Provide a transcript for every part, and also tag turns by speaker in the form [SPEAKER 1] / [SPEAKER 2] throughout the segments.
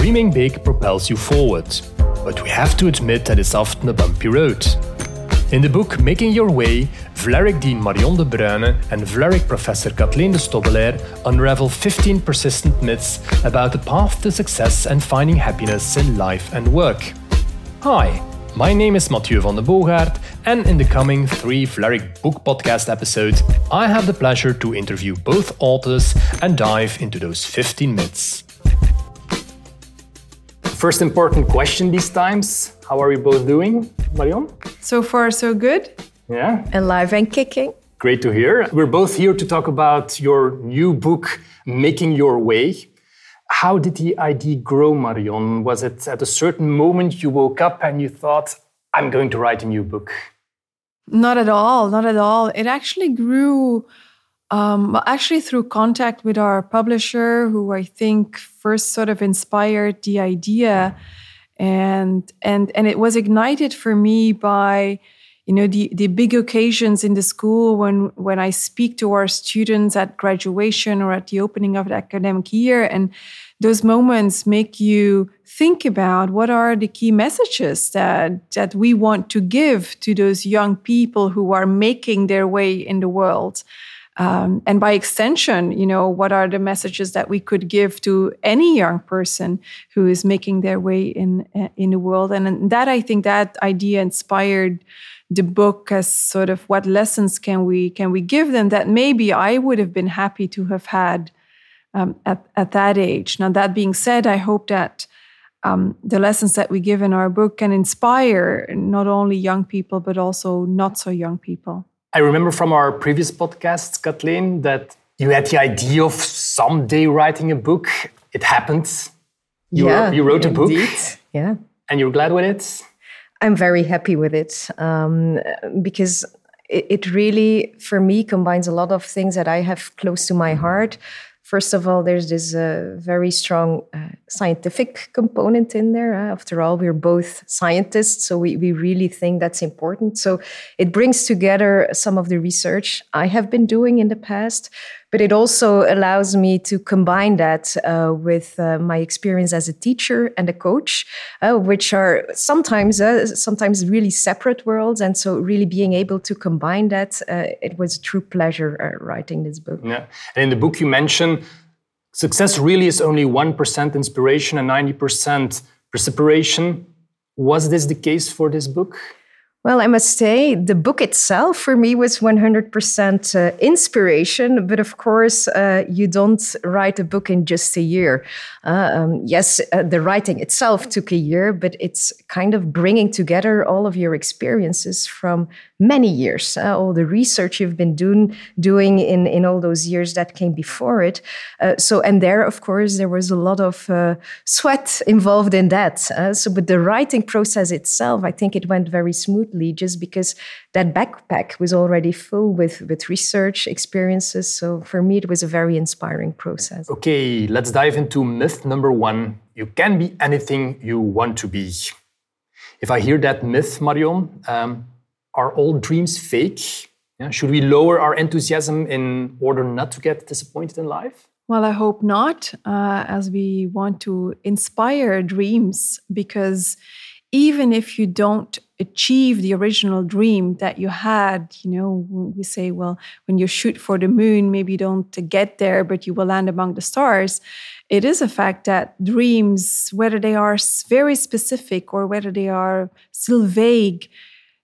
[SPEAKER 1] Dreaming big propels you forward, but we have to admit that it's often a bumpy road. In the book Making Your Way, Vlerick Dean Marion Debruyne and Vlerick Professor Katleen de Stobbeleir unravel 15 persistent myths about the path to success and finding happiness in life and work. Hi, my name is Mathieu van de Boogaard, and in the coming three Vlerick Book Podcast episodes, I have the pleasure to interview both authors and dive into those 15 myths. First important question these times. How are we both doing, Marion?
[SPEAKER 2] So far, so good.
[SPEAKER 1] Yeah.
[SPEAKER 3] Alive and kicking.
[SPEAKER 1] Great to hear. We're both here to talk about your new book, Making Your Way. How did the idea grow, Marion? Was it at a certain moment you woke up and you thought, I'm going to write a new book?
[SPEAKER 2] Not at all. Not at all. It actually grew um, actually, through contact with our publisher, who I think first sort of inspired the idea, and and and it was ignited for me by, you know, the the big occasions in the school when when I speak to our students at graduation or at the opening of the academic year, and those moments make you think about what are the key messages that that we want to give to those young people who are making their way in the world. Um, and by extension, you know, what are the messages that we could give to any young person who is making their way in in the world? And that I think that idea inspired the book as sort of what lessons can we can we give them that maybe I would have been happy to have had um, at at that age. Now that being said, I hope that. Um, the lessons that we give in our book can inspire not only young people but also not so young people.
[SPEAKER 1] I remember from our previous podcasts, Katleen, that you had the idea of someday writing a book. It happened. You,
[SPEAKER 3] yeah,
[SPEAKER 1] you wrote a
[SPEAKER 3] book.
[SPEAKER 1] Yeah. And you're glad with it?
[SPEAKER 3] I'm very happy with it um, because it, it really, for me, combines a lot of things that I have close to my heart. First of all, there's this uh, very strong uh, scientific component in there. Uh, after all, we're both scientists, so we, we really think that's important. So it brings together some of the research I have been doing in the past but it also allows me to combine that uh, with uh, my experience as a teacher and a coach, uh, which are sometimes uh, sometimes really separate worlds. And so, really being able to combine that, uh, it was a true pleasure uh, writing this book.
[SPEAKER 1] Yeah, and in the book you mention success really is only one percent inspiration and ninety percent perspiration. Was this the case for this book?
[SPEAKER 3] Well, I must say, the book itself for me was 100% uh, inspiration. But of course, uh, you don't write a book in just a year. Uh, um, yes, uh, the writing itself took a year, but it's kind of bringing together all of your experiences from many years, uh, all the research you've been doing, doing in, in all those years that came before it. Uh, so, and there, of course, there was a lot of sweat involved in that. so, but the writing process itself, I think it went very smoothly just because that backpack was already full with, with research experiences. So for me, it was a very inspiring process.
[SPEAKER 1] Okay, let's dive into myth number one. You can be anything you want to be. If I hear that myth, Marion, um, are all dreams fake? Yeah? Should we lower our enthusiasm in order not to get disappointed in life?
[SPEAKER 2] Well, I hope not, uh, as we want to inspire dreams because even if you don't achieve the original dream that you had you know we say well when you shoot for the moon maybe you don't get there but you will land among the stars it is a fact that dreams whether they are very specific or whether they are still vague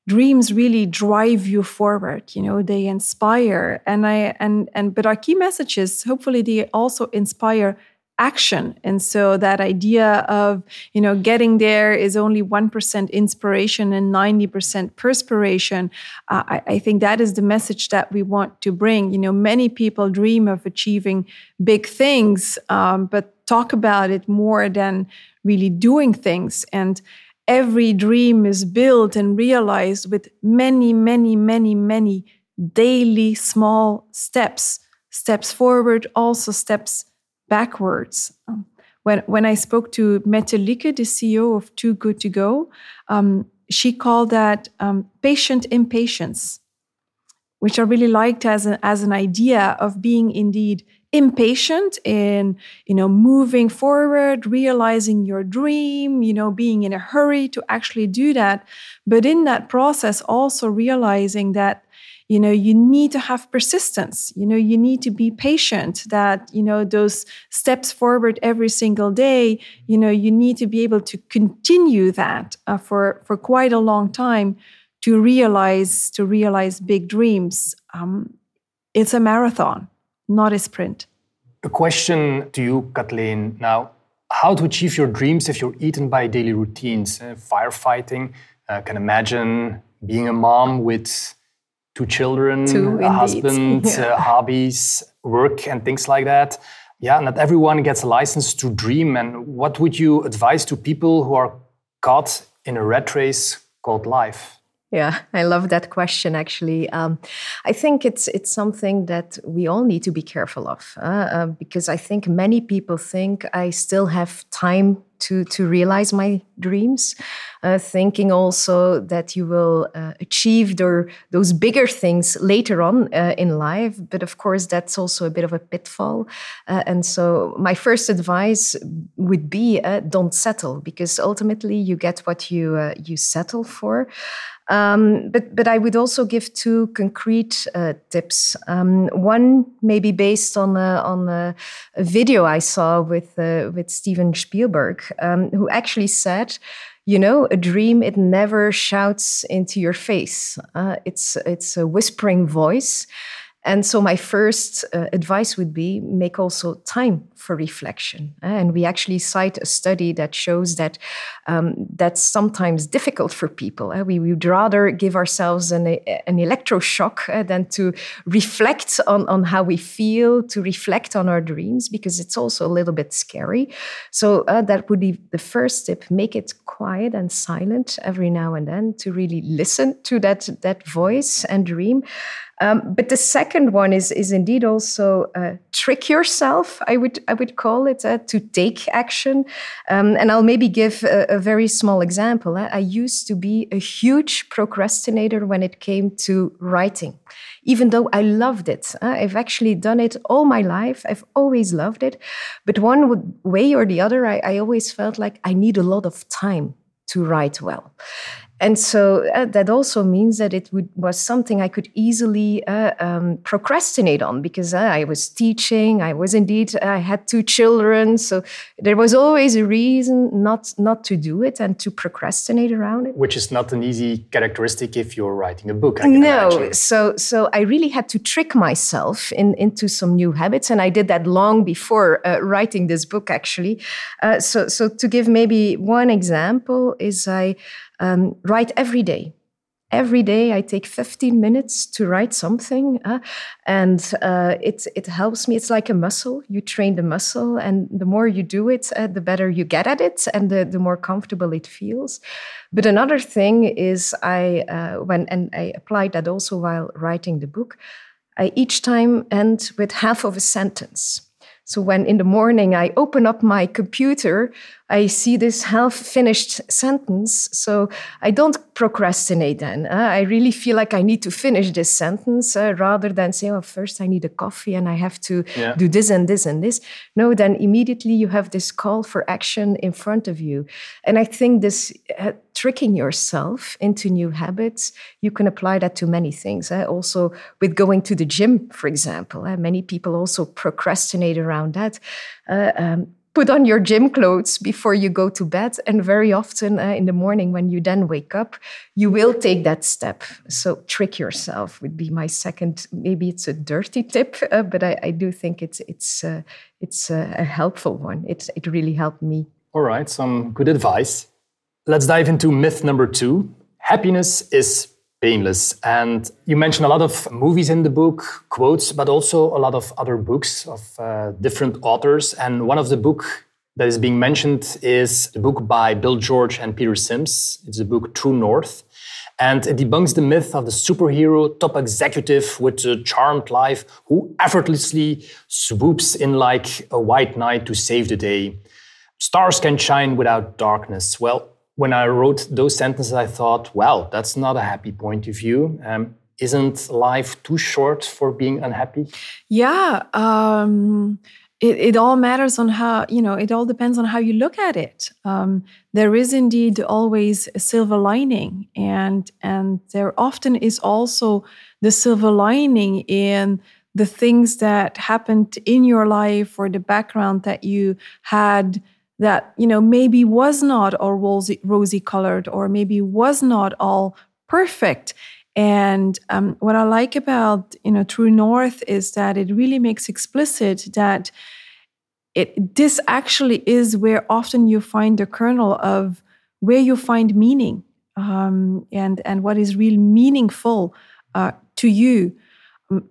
[SPEAKER 2] dreams really drive you forward you know they inspire. And i and and but our key message is hopefully they also inspire action. And so that idea of you know getting there is only 1% inspiration and 90% perspiration uh, I, I, think that is the message that we want to bring. You know many people dream of achieving big things um, but talk about it more than really doing things. And every dream is built and realized with many many many many daily small steps steps forward also steps backwards. Um, when, when I spoke to Mette Lykke, the CEO of Too Good to Go, um, she called that um, patient impatience, which I really liked as, a, as an idea of being indeed impatient in you know moving forward realizing your dream you know being in a hurry to actually do that. But in that process also realizing that you know you need to have persistence. You know you need to be patient that you know those steps forward every single day you know you need to be able to continue that uh, for for quite a long time to realize to realize big dreams. Um, it's a marathon not a sprint
[SPEAKER 1] a question to you katleen now how to achieve your dreams if you're eaten by daily routines uh, firefighting uh, can imagine being a mom with two children,
[SPEAKER 2] two,
[SPEAKER 1] a husband, yeah. uh, hobbies, work, and things like that. Yeah, not everyone gets a license to dream. And what would you advise to people who are caught in a rat race called life?
[SPEAKER 3] Yeah, I love that question. Actually, um, I think it's it's something that we all need to be careful of uh, uh, because I think many people think I still have time to to realize my dreams, uh, thinking also that you will uh, achieve their, those bigger things later on uh, in life. But of course, that's also a bit of a pitfall. Uh, and so, my first advice would be don't settle because ultimately you get what you you settle for. Um, but but I would also give two concrete uh, tips. Um, one maybe based on a, on a, a video I saw with uh, with Steven Spielberg, um, who actually said, you know, a dream it never shouts into your face. Uh, it's it's a whispering voice. And so, my first uh, advice would be make also time for reflection. And we actually cite a study that shows that um, that's sometimes difficult for people. Uh, we would rather give ourselves an, an electroshock uh, than to reflect on, on how we feel, to reflect on our dreams, because it's also a little bit scary. So, uh, that would be the first tip make it quiet and silent every now and then to really listen to that, that voice and dream. Um, but the second one is is indeed also uh, trick yourself. I would I would call it uh, to take action. Um, and I'll maybe give a, a very small example. Uh, I used to be a huge procrastinator when it came to writing, even though I loved it. Uh, I've actually done it all my life. I've always loved it, but one way or the other, I, I always felt like I need a lot of time to write well and so uh, that also means that it would, was something I could easily uh, um, procrastinate on because uh, I was teaching. I was indeed I had two children, so there was always a reason not not to do it and to procrastinate around it.
[SPEAKER 1] Which is not an easy characteristic if you're writing a book.
[SPEAKER 3] no,
[SPEAKER 1] imagine.
[SPEAKER 3] so so I really had to trick myself in, into some new habits, and I did that long before uh, writing this book. Actually, uh, so so to give maybe one example is I um, write every day. Every day, I take 15 minutes to write something, uh, and uh, it it helps me. It's like a muscle. You train the muscle, and the more you do it, uh, the better you get at it, and the, the more comfortable it feels. But another thing is, I uh, when and I applied that also while writing the book. I each time end with half of a sentence. So when in the morning I open up my computer, I see this half finished sentence. So I don't procrastinate then. Uh, I really feel like I need to finish this sentence uh, rather than say, oh, first I need a coffee and I have to yeah. do this and this and this. No, then immediately you have this call for action in front of you. And I think this uh, tricking yourself into new habits, you can apply that to many things. Also, with going to the gym, for example, many people also procrastinate around that. Uh, um, put on your gym clothes before you go to bed. And very often uh, in the morning, when you then wake up, you will take that step. So, trick yourself would be my second. Maybe it's a dirty tip, uh, but I, I, do think it's it's uh, it's a helpful one. It it really helped me.
[SPEAKER 1] All right, some good advice. Let's dive into myth number two. Happiness is painless. And you mentioned a lot of movies in the book, quotes, but also a lot of other books of uh, different authors. And one of the book that is being mentioned is a book by Bill George and Peter Sims. It's the book True North. And it debunks the myth of the superhero top executive with a charmed life who effortlessly swoops in like a white knight to save the day. Stars can shine without darkness. Well, when I wrote those sentences, I thought, well, that's not a happy point of view. Um, isn't life too short for being unhappy?
[SPEAKER 2] Yeah. Um, it, it all matters on how, you know, it all depends on how you look at it. Um, there is indeed always a silver lining, and and there often is also the silver lining in the things that happened in your life or the background that you had that you know maybe was not all rosy, rosy colored or maybe was not all perfect and um, what I like about you know True North is that it really makes explicit that it this actually is where often you find the kernel of where you find meaning um, and and what is real meaningful uh, to you.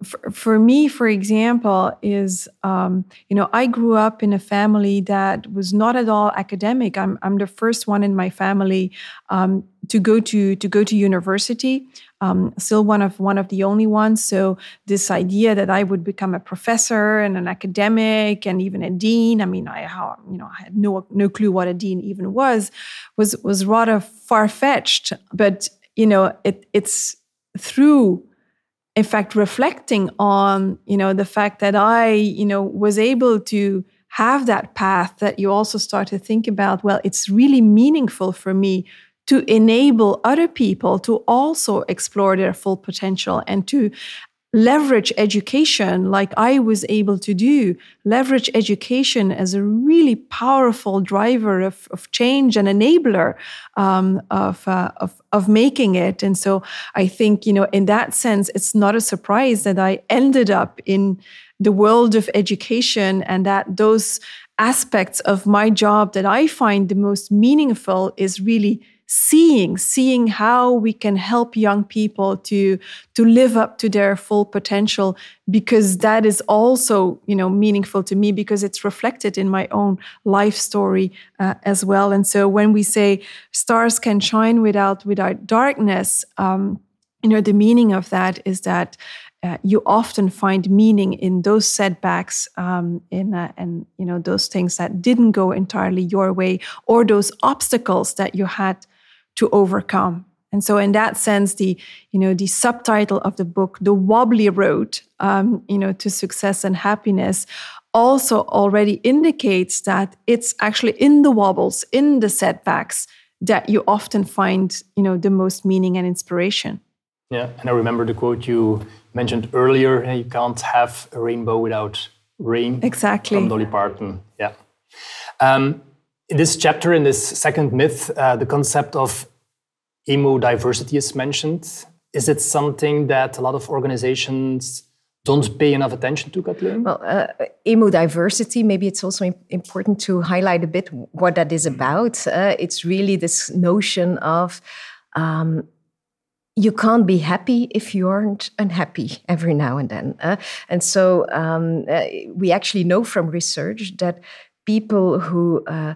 [SPEAKER 2] For, for, me, for example, is um, you know I grew up in a family that was not at all academic. I'm I'm the first one in my family um, to go to to go to university um, still one of one of the only ones. So this idea that I would become a professor and an academic and even a dean, I mean, I you know I had no no clue what a dean even was, was was rather far fetched. But you know, it it's through in fact reflecting on you know the fact that i you know was able to have that path that you also start to think about well it's really meaningful for me to enable other people to also explore their full potential and to leverage education like I was able to do, leverage education as a really powerful driver of, of change and enabler um, of, uh, of, of making it. And so I think, you know, in that sense, it's not a surprise that I ended up in the world of education and that those aspects of my job that I find the most meaningful is really seeing seeing how we can help young people to to live up to their full potential because that is also you know meaningful to me because it's reflected in my own life story uh, as well. And so when we say stars can shine without without darkness um, you know the meaning of that is that uh, you often find meaning in those setbacks um, in uh, and you know those things that didn't go entirely your way or those obstacles that you had to overcome. And so, in that sense, the you know the subtitle of the book, "The Wobbly Road," um, you know, to success and happiness, also already indicates that it's actually in the wobbles, in the setbacks, that you often find you know the most meaning and inspiration.
[SPEAKER 1] Yeah, and I remember the quote you mentioned earlier: "You can't have a rainbow without rain."
[SPEAKER 2] Exactly.
[SPEAKER 1] From Dolly Parton. Yeah. Um, in this chapter, in this second myth, uh, the concept of emo diversity is mentioned. Is it something that a lot of organizations don't pay enough attention to, Katleen?
[SPEAKER 3] Well, uh, emo diversity, maybe it's also important to highlight a bit what that is about. Uh, it's really this notion of um, you can't be happy if you aren't unhappy every now and then. Uh, and so um, uh, we actually know from research that people who uh,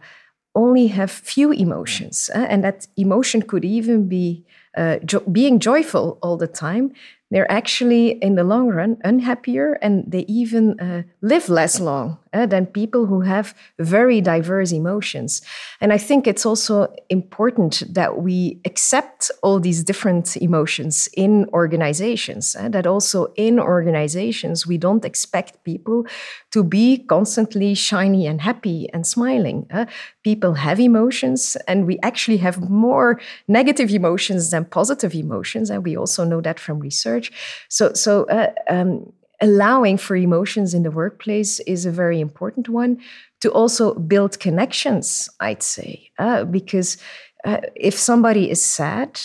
[SPEAKER 3] only have few emotions, uh, and that emotion could even be uh, jo being joyful all the time, they're actually in the long run unhappier and they even uh, live less long uh, than people who have very diverse emotions. And i think it's also important that we accept all these different emotions in organizations uh, that also in organizations we don't expect people to be constantly shiny and happy and smiling uh, people have emotions and we actually have more negative emotions than positive emotions and we also know that from research research. So, so uh, um, allowing for emotions in the workplace is a very important one to also build connections, I'd say, uh, because uh, if somebody is sad,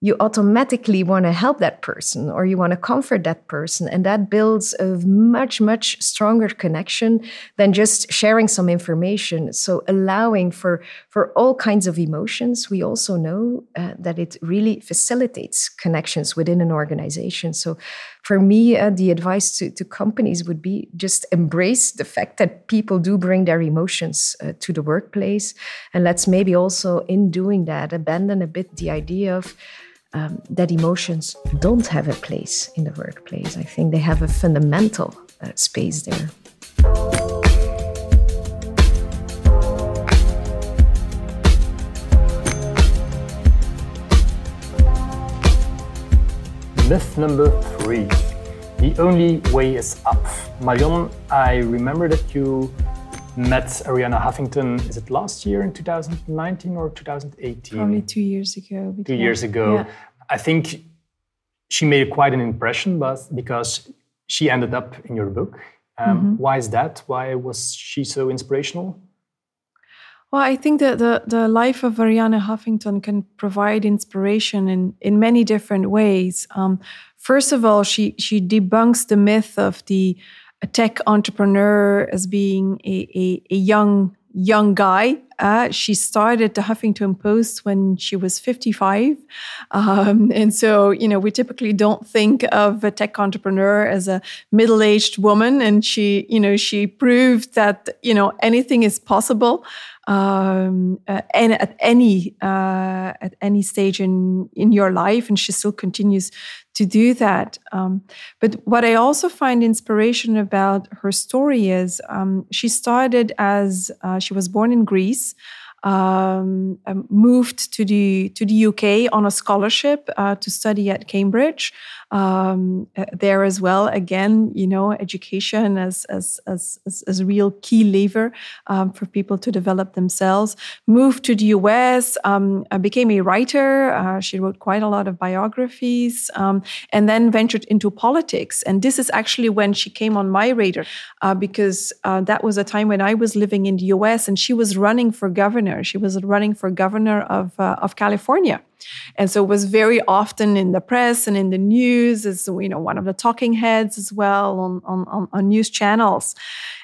[SPEAKER 3] you automatically want to help that person or you want to comfort that person. And that builds a much, much stronger connection than just sharing some information. So, allowing for, for all kinds of emotions, we also know uh, that it really facilitates connections within an organization. So, for me, uh, the advice to, to companies would be just embrace the fact that people do bring their emotions uh, to the workplace. And let's maybe also, in doing that, abandon a bit the idea of um, that emotions don't have a place in the workplace. I think they have a fundamental uh, space there.
[SPEAKER 1] Myth number three the only way is up. Marion, I remember that you met Arianna Huffington, is it last year in 2019 or 2018?
[SPEAKER 2] Probably two years ago.
[SPEAKER 1] Two years ago. Yeah. I think she made quite an impression but because she ended up in your book. Um, mm-hmm. Why is that? Why was she so inspirational?
[SPEAKER 2] Well, I think that the, the life of Arianna Huffington can provide inspiration in, in many different ways. Um, first of all, she, she debunks the myth of the tech entrepreneur as being a, a, a young young guy. Uh, she started the Huffington Post when she was 55. Um, and so, you know, we typically don't think of a tech entrepreneur as a middle aged woman. And she, you know, she proved that, you know, anything is possible um, uh, and at any uh, at any stage in in your life, and she still continues to do that. Um, but what I also find inspiration about her story is um, she started as uh, she was born in Greece um, moved to the to the UK on a scholarship uh, to study at Cambridge. Um, uh, there as well, again, you know, education as as as as, as a real key lever um, for people to develop themselves. Moved to the US, um, became a writer. Uh, she wrote quite a lot of biographies, um, and then ventured into politics. And this is actually when she came on my radar, uh, because uh, that was a time when I was living in the US, and she was running for governor. She was running for governor of, uh, of California. And so it was very often in the press and in the news as you know one of the talking heads as well on, on, on news channels.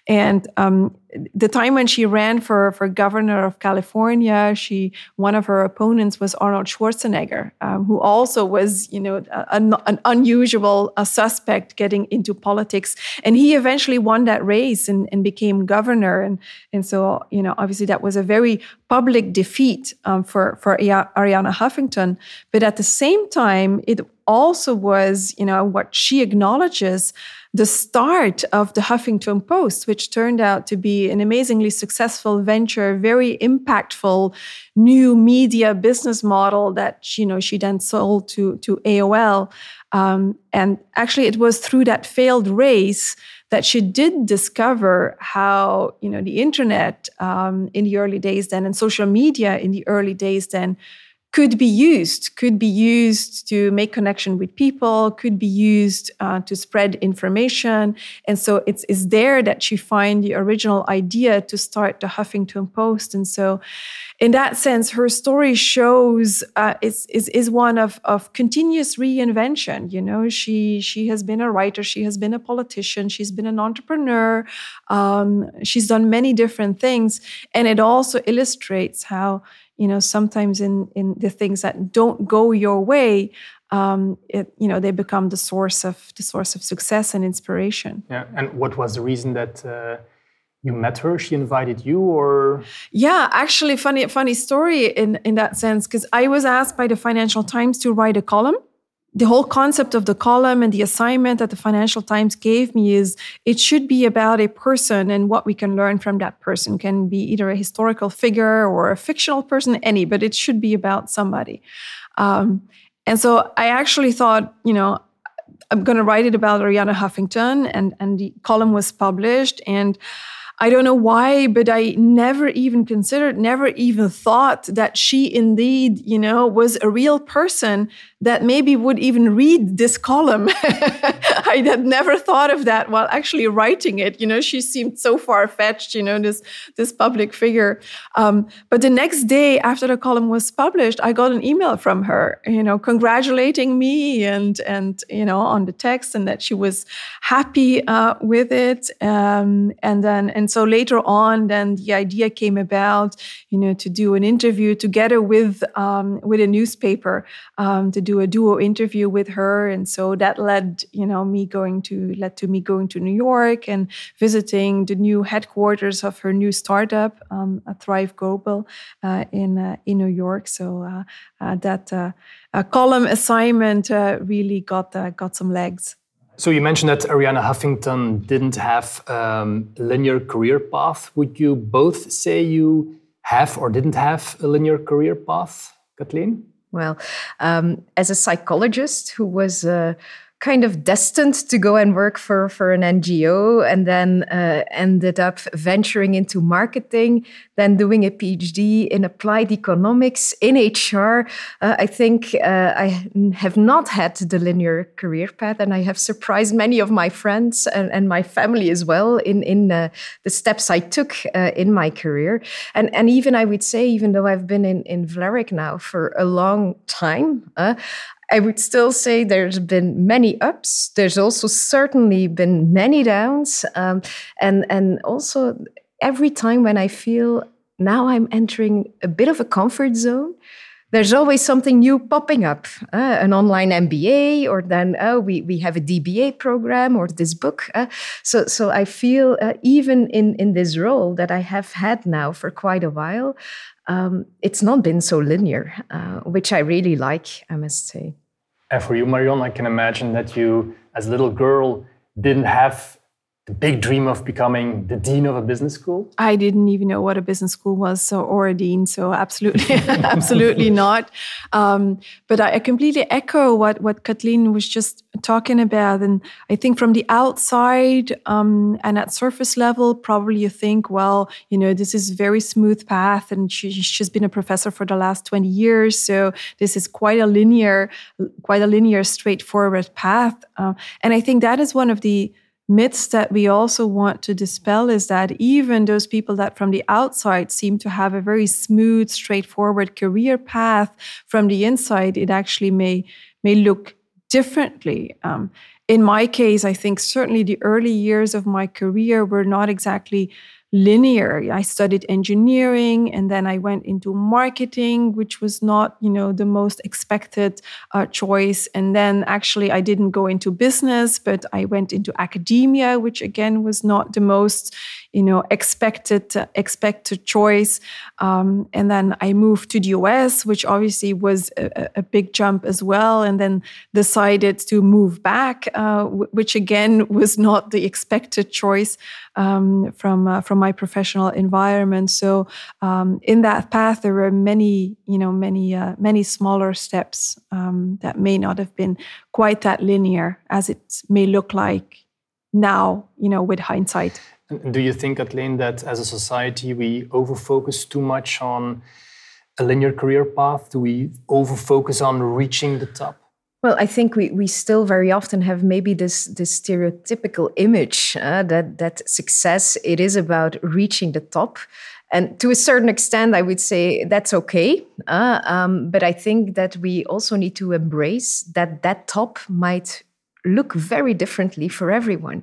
[SPEAKER 2] And um, the time when she ran for, for governor of California, she one of her opponents was Arnold Schwarzenegger, um, who also was, you know, an, an unusual suspect getting into politics. And he eventually won that race and, and became governor. And and so, you know, obviously that was a very public defeat um, for for Arianna Huffington. But at the same time, it also was, you know, what she acknowledges the start of the Huffington Post, which turned out to be an amazingly successful venture, very impactful new media business model that you know she then sold to to AOL. Um, and actually, it was through that failed race that she did discover how you know the internet um, in the early days then and social media in the early days then could be used, could be used to make connection with people, could be used uh, to spread information. And so it's, it's there that you find the original idea to start the Huffington Post. And so in that sense, her story shows uh, is, is, is one of, of continuous reinvention. You know, she, she has been a writer, she has been a politician, she's been an entrepreneur, um, she's done many different things. And it also illustrates how you know sometimes in in the things that don't go your way um, it, you know they become the source of the source of success and inspiration.
[SPEAKER 1] Yeah and what was the reason that uh, you met her? She invited you or?
[SPEAKER 2] Yeah actually funny funny story in in that sense because i was asked by the financial times to write a column the whole concept of the column and the assignment that the Financial Times gave me is it should be about a person and what we can learn from that person can be either a historical figure or a fictional person, any, but it should be about somebody. Um, and so I actually thought, you know, I'm going to write it about Arianna Huffington, and and the column was published and. I don't know why, but I never even considered, never even thought that she indeed, you know, was a real person that maybe would even read this column. I had never thought of that while actually writing it. You know, she seemed so far fetched, you know, this, this public figure. Um, but the next day after the column was published, I got an email from her, you know, congratulating me and, and you know, on the text and that she was happy uh, with it. Um, and then, and so later on, then the idea came about, you know, to do an interview together with, um, with a newspaper um, to do a duo interview with her, and so that led you know me going to led to me going to New York and visiting the new headquarters of her new startup, um, Thrive Global, uh, in uh, in New York. So uh, uh that uh, column assignment really got got some legs.
[SPEAKER 1] So you mentioned that Arianna Huffington didn't have um, a linear career path. Would you both say you have or didn't have a linear career path, Katleen?
[SPEAKER 3] Well, um, as a psychologist who was uh, kind of destined to go and work for, for an NGO and then uh, ended up venturing into marketing, then doing a PhD in applied economics in HR. Uh, I think uh, I have not had the linear career path, and I have surprised many of my friends and, and my family as well in, in uh, the steps I took uh, in my career. And, and even I would say, even though I've been in, in Vlerick now for a long time, uh, I would still say there's been many ups. There's also certainly been many downs, um, and and also every time when I feel now I'm entering a bit of a comfort zone, there's always something new popping up uh, an online MBA, or then oh, we, we have a DBA program or this book. Uh, so, so I feel uh, even in, in this role that I have had now for quite a while, um, it's not been so linear, uh, which I really like, I must say.
[SPEAKER 1] And for you, Marion, I can imagine that you, as a little girl, didn't have the big dream of becoming the dean of a business school?
[SPEAKER 2] I didn't even know what a business school was, so or a dean. So absolutely, absolutely not. Um, but I, I, completely echo what what Katleen was just talking about, and I think from the outside um, and at surface level, probably you think, well, you know, this is very smooth path, and she, she's been a professor for the last twenty years, so this is quite a linear, quite a linear, straightforward path. Uh, and I think that is one of the myths that we also want to dispel is that even those people that from the outside seem to have a very smooth straightforward career path from the inside it actually may may look differently. Um, in my case i think certainly the early years of my career were not exactly linear. I studied engineering and then I went into marketing, which was not, you know, the most expected uh, choice. And then actually I didn't go into business, but I went into academia, which again was not the most, you know, expected expected choice. Um, and then I moved to the US, which obviously was a, a, big jump as well. And then decided to move back, uh, which again was not the expected choice um, from uh, from my professional environment. So um, in that path, there were many, you know, many uh, many smaller steps um, that may not have been quite that linear as it may look like now, you know, with hindsight.
[SPEAKER 1] Do you think, Katleen, that as a society we overfocus too much on a linear career path? Do we overfocus on reaching the top?
[SPEAKER 3] Well, I think we, we still very often have maybe this this stereotypical image uh, that that success it is about reaching the top, and to a certain extent, I would say that's okay. Uh, um, but I think that we also need to embrace that that top might look very differently for everyone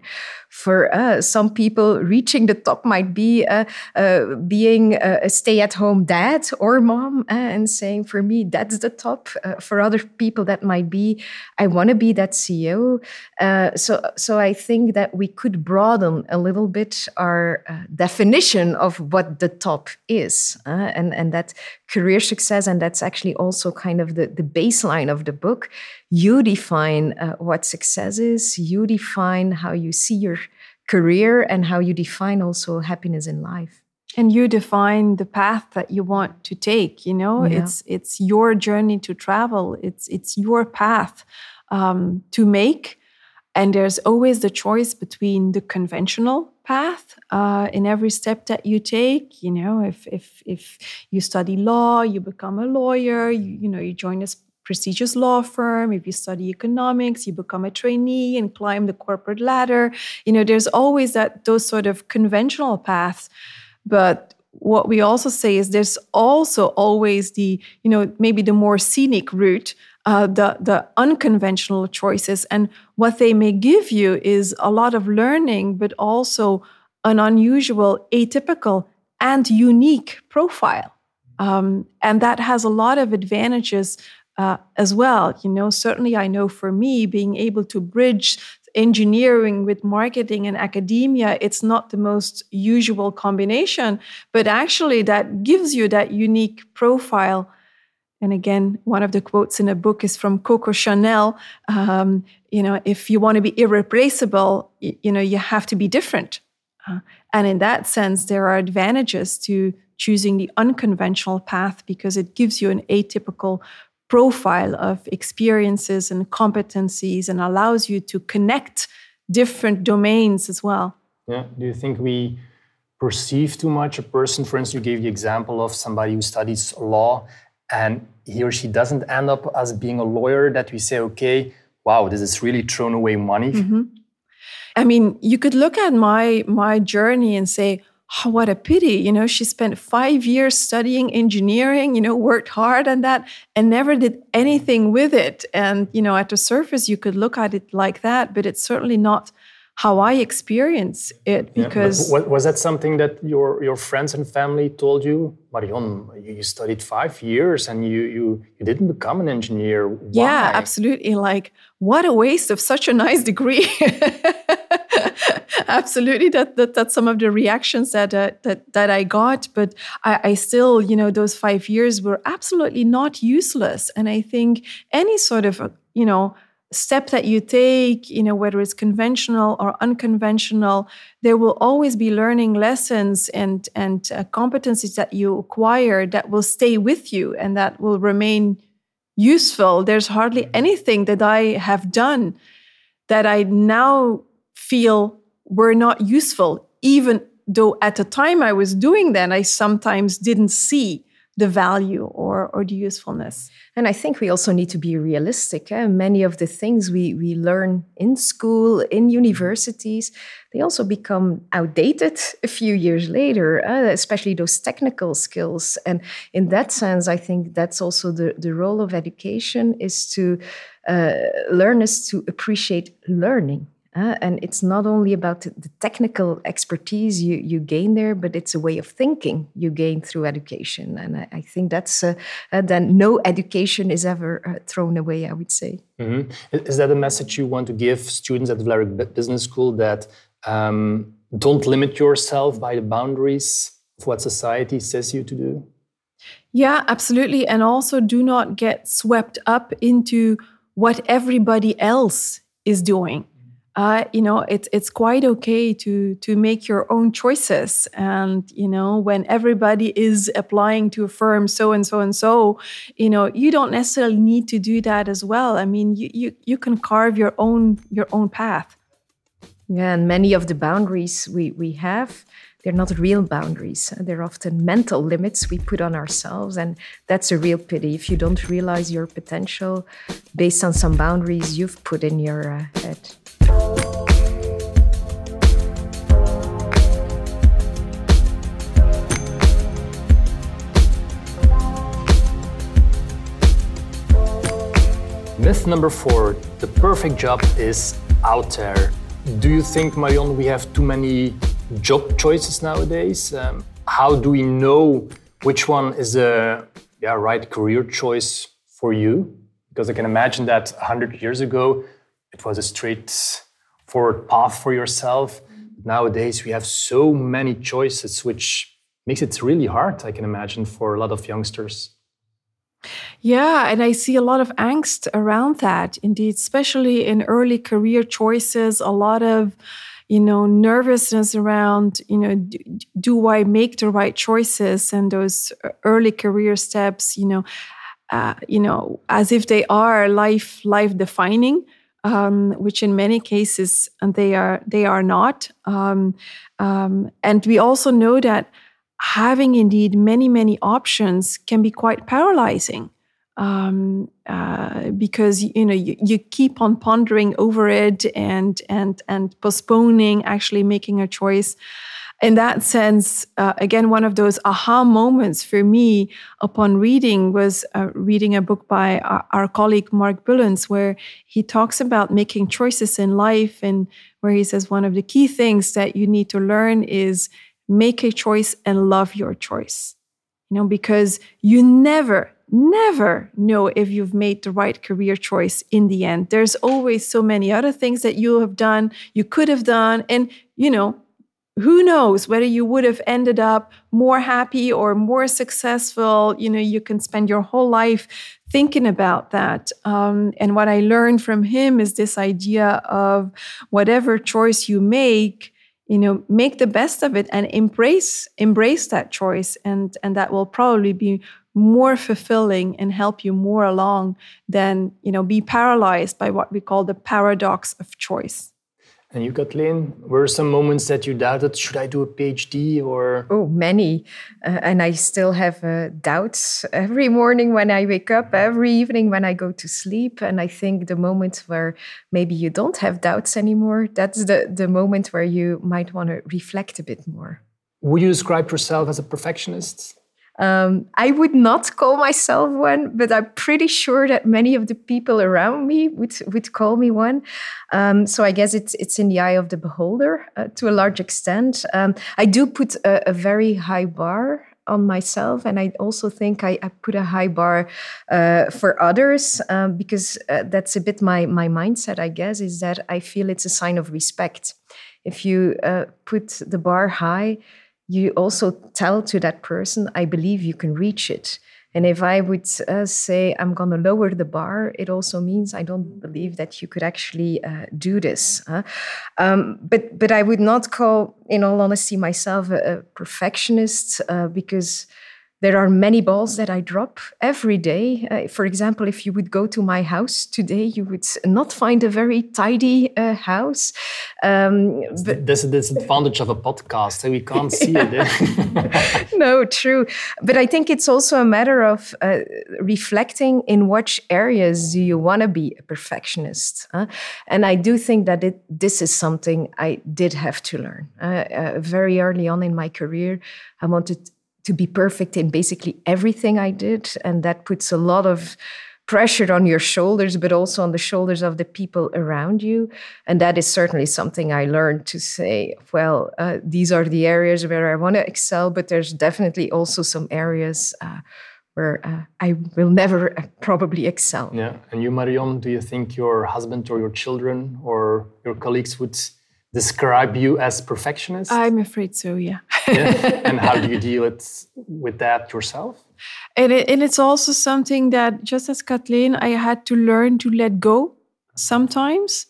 [SPEAKER 3] for uh, some people, reaching the top might be uh, uh, being a, stay at home dad or mom uh, and saying, for me, that's the top. Uh, for other people, that might be, I want to be that CEO. Uh, so, so I think that we could broaden a little bit our definition of what the top is. and, and that career success, and that's actually also kind of the, the baseline of the book. You define what success is, you define how you see your career and how you define also happiness in life.
[SPEAKER 2] And you define the path that you want to take you know? Yeah. it's it's your journey to travel. It's it's your path um, to make. And there's always the choice between the conventional path uh, in every step that you take you know? If if if you study law you become a lawyer you, you know you join a prestigious law firm. If you study economics, you become a trainee and climb the corporate ladder. You know, there's always that those sort of conventional paths. But what we also say is there's also always the, you know, maybe the more scenic route, uh, the the unconventional choices, and what they may give you is a lot of learning, but also an unusual, atypical, and unique profile. Um, and that has a lot of advantages uh, as well. You know, certainly I know for me, being able to bridge engineering with marketing and academia, it's not the most usual combination, but actually that gives you that unique profile. And again, one of the quotes in a book is from Coco Chanel. Um, you know, if you want to be irreplaceable, you, you know, you have to be different. Uh, and in that sense, there are advantages to choosing the unconventional path because it gives you an atypical profile of experiences and competencies and allows you to connect different domains as well.
[SPEAKER 1] Yeah. Do you think we perceive too much a person? For instance, you gave the example of somebody who studies law and he or she doesn't end up as being a lawyer that we say, okay, wow, this is really thrown away money.
[SPEAKER 2] Mm-hmm. I mean, you could look at my my journey and say, oh, what a pity. You know, she spent five years studying engineering, you know, worked hard on that and never did anything with it. And, you know, at the surface, you could look at it like that, but it's certainly not how I experience it because
[SPEAKER 1] yeah, was that something that your your friends and family told you, Marion? You studied five years and you you you didn't become an engineer. Why?
[SPEAKER 2] Yeah, absolutely. Like what a waste of such a nice degree. absolutely, that, that that's some of the reactions that uh, that that I got. But I, I still, you know, those five years were absolutely not useless. And I think any sort of, you know step that you take, you know, whether it's conventional or unconventional, there will always be learning lessons and and uh, competencies that you acquire that will stay with you and that will remain useful. There's hardly anything that I have done that I now feel were not useful, even though at the time I was doing that, I sometimes didn't see the value or, or the usefulness.
[SPEAKER 3] And I think we also need to be realistic. Eh? Many of the things we, we learn in school, in universities, they also become outdated a few years later, uh, especially those technical skills. And in that sense, I think that's also the, the role of education is to uh, learn us to appreciate learning. Uh, and it's not only about the technical expertise you, you gain there, but it's a way of thinking you gain through education. And I, I think that's uh, uh, then no education is ever uh, thrown away, I would say.
[SPEAKER 1] Mm-hmm. Is that a message you want to give students at the Vlerick Business School that um, don't limit yourself by the boundaries of what society says you to do?
[SPEAKER 2] Yeah, absolutely. And also do not get swept up into what everybody else is doing uh, you know it's it's quite okay to to make your own choices. And you know when everybody is applying to a firm so and so and so you know you don't necessarily need to do that as well. I mean you you, you can carve your own your own path.
[SPEAKER 3] Yeah and many of the boundaries we we have they're not real boundaries. They're often mental limits we put on ourselves. And that's a real pity. If you don't realize your potential based on some boundaries you've put in your uh, head
[SPEAKER 1] Myth number four the perfect job is out there. Do you think, Marion, we have too many job choices nowadays? Um, how do we know which one is the yeah, right career choice for you? Because I can imagine that 100 years ago, it was a straightforward path for yourself. Nowadays, we have so many choices, which makes it really hard, I can imagine, for a lot of youngsters.
[SPEAKER 2] Yeah, and I see a lot of angst around that, indeed, especially in early career choices, a lot of you know nervousness around you know do, do i make the right choices and those early career steps you know uh, you know as if they are life life defining um, which in many cases they are they are not um, um, and we also know that having indeed many, many options can be quite paralyzing. Um, uh, because you know you, you, keep on pondering over it and and and postponing actually making a choice in that sense uh, again one of those aha moments for me upon reading was uh, reading a book by our, our, colleague marc buelens where he talks about making choices in life and where he says one of the key things that you need to learn is make a choice and love your choice. You know, because you never, never know if you've made the right career choice in the end. There's always so many other things that you have done, you could have done. And, you know, who knows whether you would have ended up more happy or more successful. You know you can spend your whole life thinking about that. Um, and what i learned from him is this idea of whatever choice you make you know make the best of it and embrace embrace that choice. And and that will probably be more fulfilling and help you more along than you know be paralyzed by what we call the paradox of choice
[SPEAKER 1] and you, Katleen, were some moments that you doubted, should I do a PhD or?
[SPEAKER 3] Oh, many. Uh, and I still have uh, doubts every morning when I wake up, every evening when I go to sleep. And I think the moment where maybe you don't have doubts anymore, that's the, the moment where you might want to reflect a bit more.
[SPEAKER 1] Would you describe yourself as a perfectionist?
[SPEAKER 3] Um, I would not call myself one, but I'm pretty sure that many of the people around me would would call me one. Um, so I guess it's it's in the eye of the beholder uh, to a large extent. Um, I do put a, a, very high bar on myself, and I also think I, I put a high bar uh, for others um, because uh, that's a bit my my mindset. I guess is that I feel it's a sign of respect. If you uh, put the bar high you also tell to that person, I believe you can reach it. And if I would uh, say I'm going to lower the bar, it also means I don't believe that you could actually uh, do this. Huh? Um, but but I would not call, in all honesty, myself a, a perfectionist uh, because there are many balls that I drop every day. Uh, for example, if you would go to my house today, you would not find a very tidy uh, house.
[SPEAKER 1] Um, but this is the disadvantage of a podcast. We can't see it.
[SPEAKER 3] No, true. But I think it's also a matter of uh, reflecting in which areas do you want to be a perfectionist. Huh? And I do think that it, this is something I did have to learn. Uh, uh, very early on in my career, I wanted to be perfect in basically everything I did. And that puts a lot of pressure on your shoulders, but also on the shoulders of the people around you. And that is certainly something I learned to say, well, uh, these are the areas where I want to excel, but there's definitely also some areas. Uh, where uh, I will never uh, probably excel.
[SPEAKER 1] Yeah. And you, Marion, do you think your husband or your children or your colleagues would describe you as perfectionist?
[SPEAKER 2] I'm afraid so, yeah.
[SPEAKER 1] yeah. And how do you deal it, with that yourself?
[SPEAKER 2] And, it, and it's also something that, just as Katleen, I had to learn to let go sometimes.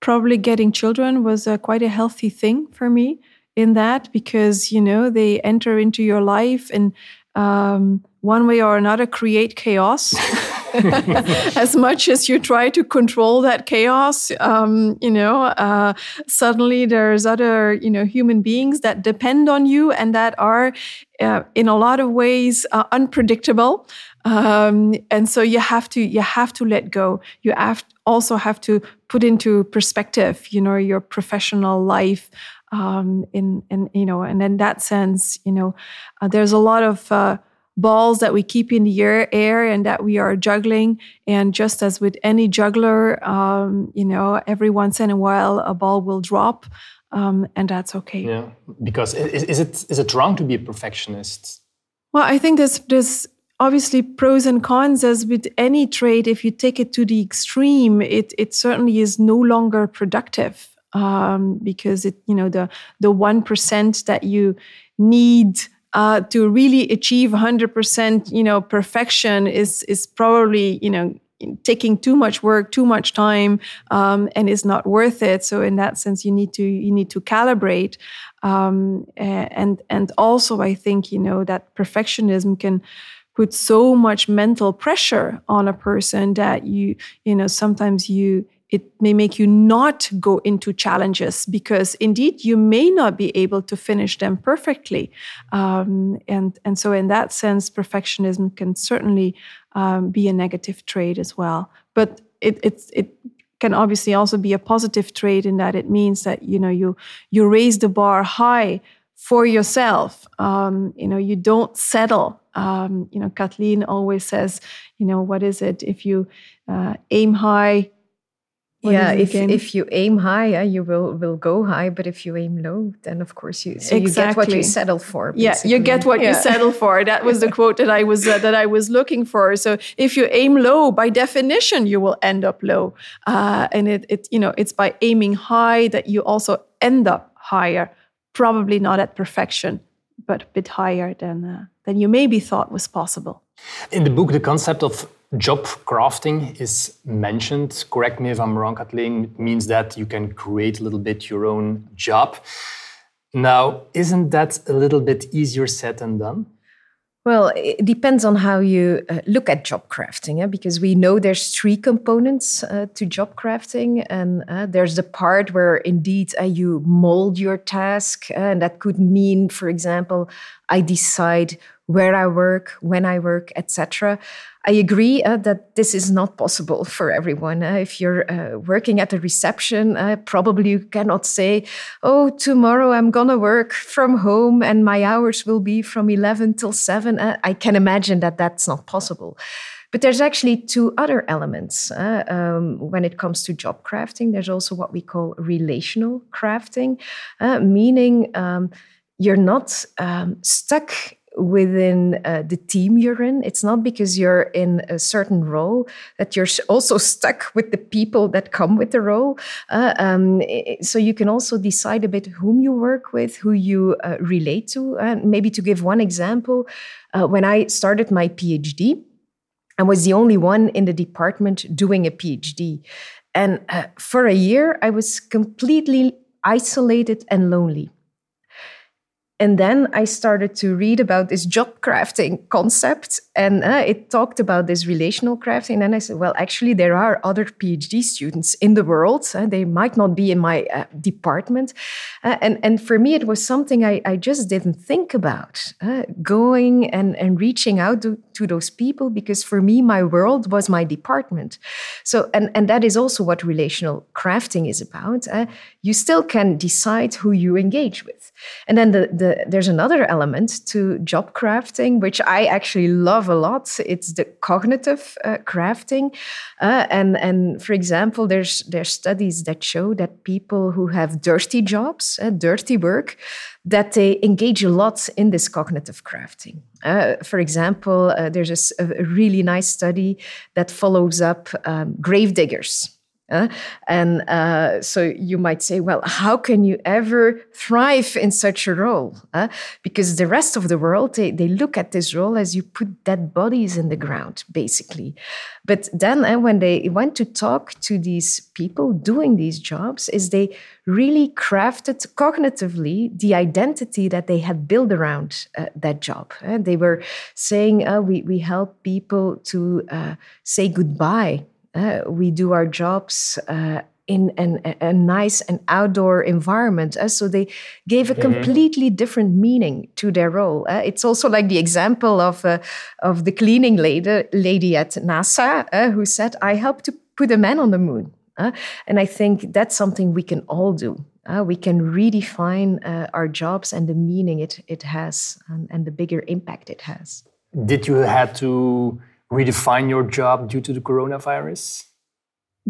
[SPEAKER 2] Probably getting children was a, quite a healthy thing for me in that because, you know, they enter into your life and um, one way or another create chaos. as much as you try to control that chaos, um, you know, uh, suddenly there's other, you know, human beings that depend on you and that are, uh, in a lot of ways, uh, unpredictable. Um, and so you have to you have to let go. You have also have to put into perspective, you know, your professional life. Um, in in you know, and in that sense, you know, uh, there's a lot of uh, balls that we keep in the air, air and that we are juggling. And just as with any juggler, um, you know, every once in a while a ball will drop, um, and that's okay.
[SPEAKER 1] Yeah, because is, is, it is it wrong to be a perfectionist?
[SPEAKER 2] Well, I think there's there's obviously pros and cons as with any trade. If you take it to the extreme, it it certainly is no longer productive. Um, because it, you know, the the one percent that you need uh, to really achieve 100% you know perfection is is probably you know taking too much work too much time um, and is not worth it. So in that sense you need to you need to calibrate. Um, and and also i think you know that perfectionism can put so much mental pressure on a person that you you know sometimes you it may make you not go into challenges because indeed you may not be able to finish them perfectly. Um, and, and so, in that sense, perfectionism can certainly um, be a negative trait as well. But it, it, it can obviously also be a positive trait in that it means that you know you you raise the bar high for yourself. Um, you know, you don't settle. Um, you know, Katleen always says, you know, what is it? If you uh, aim high,
[SPEAKER 3] what yeah, if if you aim high, uh, you will will go high. But if you aim low, then of course you so exactly. you get what you settle for.
[SPEAKER 2] Basically. Yeah, you get what yeah. you settle for. That was the quote that I was uh, that I was looking for. So if you aim low, by definition, you will end up low. Uh, and it it you know it's by aiming high that you also end up higher. Probably not at perfection, but a bit higher than uh, than you maybe thought was possible.
[SPEAKER 1] In the book, the concept of job crafting is mentioned. Correct me if I'm wrong, Katleen. It means that you can create a little bit your own job. Now, isn't that a little bit easier said than done?
[SPEAKER 3] Well, it depends on how you uh, look at job crafting, because we know there's three components uh, to job crafting, and uh, there's the part where indeed uh, you mold your task, uh, and that could mean, for example, I decide where I work, when I work, etc. I agree uh, that this is not possible for everyone. Uh, if you're uh, working at a reception, uh, probably you cannot say, Oh, tomorrow I'm to work from home and my hours will be from 11 till 7. Uh, I can imagine that that's not possible. But there's actually two other elements uh, um, when it comes to job crafting. There's also what we call relational crafting, meaning um, you're not um, stuck within uh, the team you're in. It's not because you're in a certain role that you're also stuck with the people that come with the role. Uh, um, so you can also decide a bit whom you work with, who you uh, relate to. And maybe to give one example, uh, when I started my PhD, I was the only one in the department doing a PhD. And uh, for a year, I was completely isolated and lonely. And then I started to read about this job crafting concept, and uh, it talked about this relational crafting. And I said, well, actually, there are other PhD students in the world. Uh, they might not be in my uh, department. Uh, and, and for me, it was something I, I just didn't think about uh, going and, and reaching out to, to those people, because for me, my world was my department. So, and, and that is also what relational crafting is about. Uh, you still can decide who you engage with. And then the, the, there's another element to job crafting, which I actually love a lot. It's the cognitive uh, crafting. Uh, and, and for example, there's, there's studies that show that people who have dirty jobs, uh, dirty work, that they engage a lot in this cognitive crafting. Uh, for example, uh, there's a, a, really nice study that follows up um, grave diggers. Uh, and uh, so you might say, well, how can you ever thrive in such a role? Uh, because the rest of the world, they, they look at this role as you put dead bodies in the ground, basically. But then uh, when they went to talk to these people doing these jobs, is they really crafted cognitively the identity that they had built around uh, that job. Uh, they were saying, we, we help people to say goodbye we do our jobs uh, in an, a nice and outdoor environment. Uh, so they gave a mm-hmm. completely different meaning to their role. Uh, it's also like the example of, uh, of the cleaning lady, lady at NASA uh, who said, I helped to put a man on the moon. and I think that's something we can all do. we can redefine our jobs and the meaning it, it has and, and the bigger impact it has.
[SPEAKER 1] Did you have to redefine your job due to the coronavirus?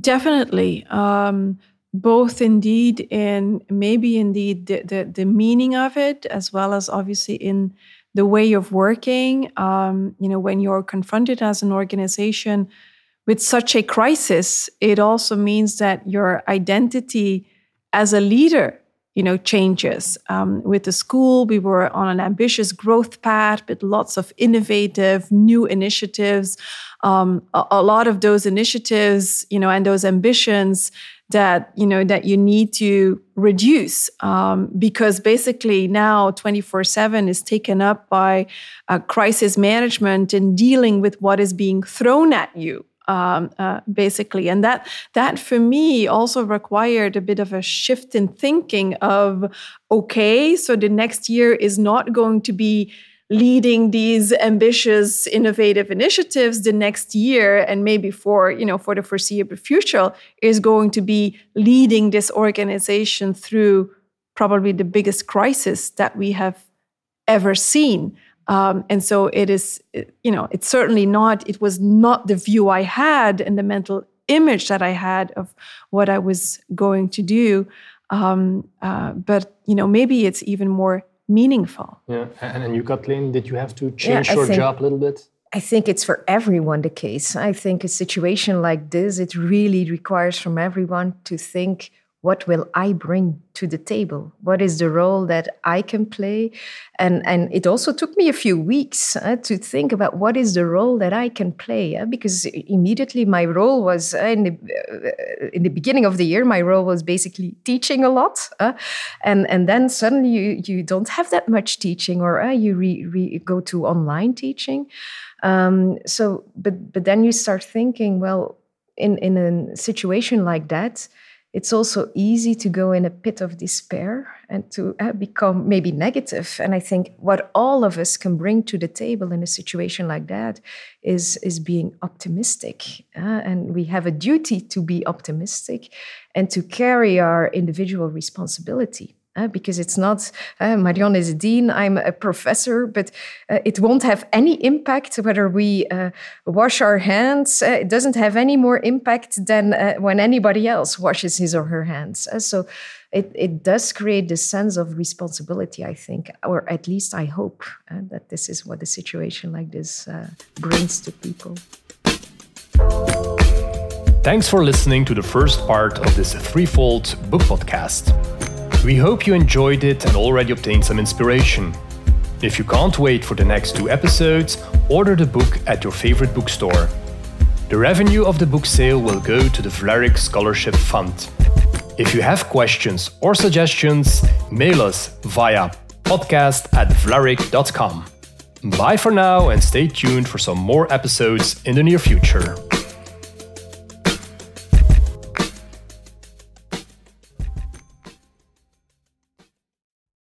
[SPEAKER 2] Definitely. Um, both indeed in maybe indeed the, the, the, meaning of it, as well as obviously in the way of working. Um, you know, when you're confronted as an organization with such a crisis, it also means that your identity as a leader you know changes. Um, with the school we were on an ambitious growth path with lots of innovative new initiatives. Um, a, a, lot of those initiatives you know and those ambitions that you know that you need to reduce um, because basically now 24 7 is taken up by uh, crisis management and dealing with what is being thrown at you um, uh, basically. And that that for me also required a bit of a shift in thinking of okay so the next year is not going to be leading these ambitious innovative initiatives. The next year and maybe for you know for the foreseeable future is going to be leading this organization through probably the biggest crisis that we have ever seen um, and so it is, you know, it's certainly not, it was not the view I had and the mental image that I had of what I was going to do. Um, uh, but, you know, maybe it's even more meaningful.
[SPEAKER 1] Yeah. And, and you, Katleen, did you have to change yeah, your think, job a little bit?
[SPEAKER 3] I think it's for everyone the case. I think a situation like this, it really requires from everyone to think what will I bring to the table? What is the role that I can play? And, and it also took me a few weeks uh, to think about what is the role that I can play, uh, because immediately my role was uh, in, the, uh, in the beginning of the year, my role was basically teaching a lot. Uh, and, and then suddenly you, you don't have that much teaching, or uh, you re, re, go to online teaching. Um, so, but, but then you start thinking, well, in, in a situation like that, it's also easy to go in a pit of despair and to uh, become maybe negative. And I think what all of us can bring to the table in a situation like that is, is being optimistic. Uh, and we have a duty to be optimistic and to carry our individual responsibility. Uh, because it's not uh, Marion is a dean, I'm a professor, but uh, it won't have any impact whether we wash our hands. It doesn't have any more impact than when anybody else washes his or her hands. so it, it does create this sense of responsibility, I think, or at least I hope that this is what a situation like this brings to people.
[SPEAKER 1] Thanks for listening to the first part of this threefold book podcast. We hope you enjoyed it and already obtained some inspiration. If you can't wait for the next two episodes, order the book at your favorite bookstore. The revenue of the book sale will go to the Vlerick Scholarship Fund. If you have questions or suggestions, mail us via podcast at vlerick.com. Bye for now and stay tuned for some more episodes in the near future.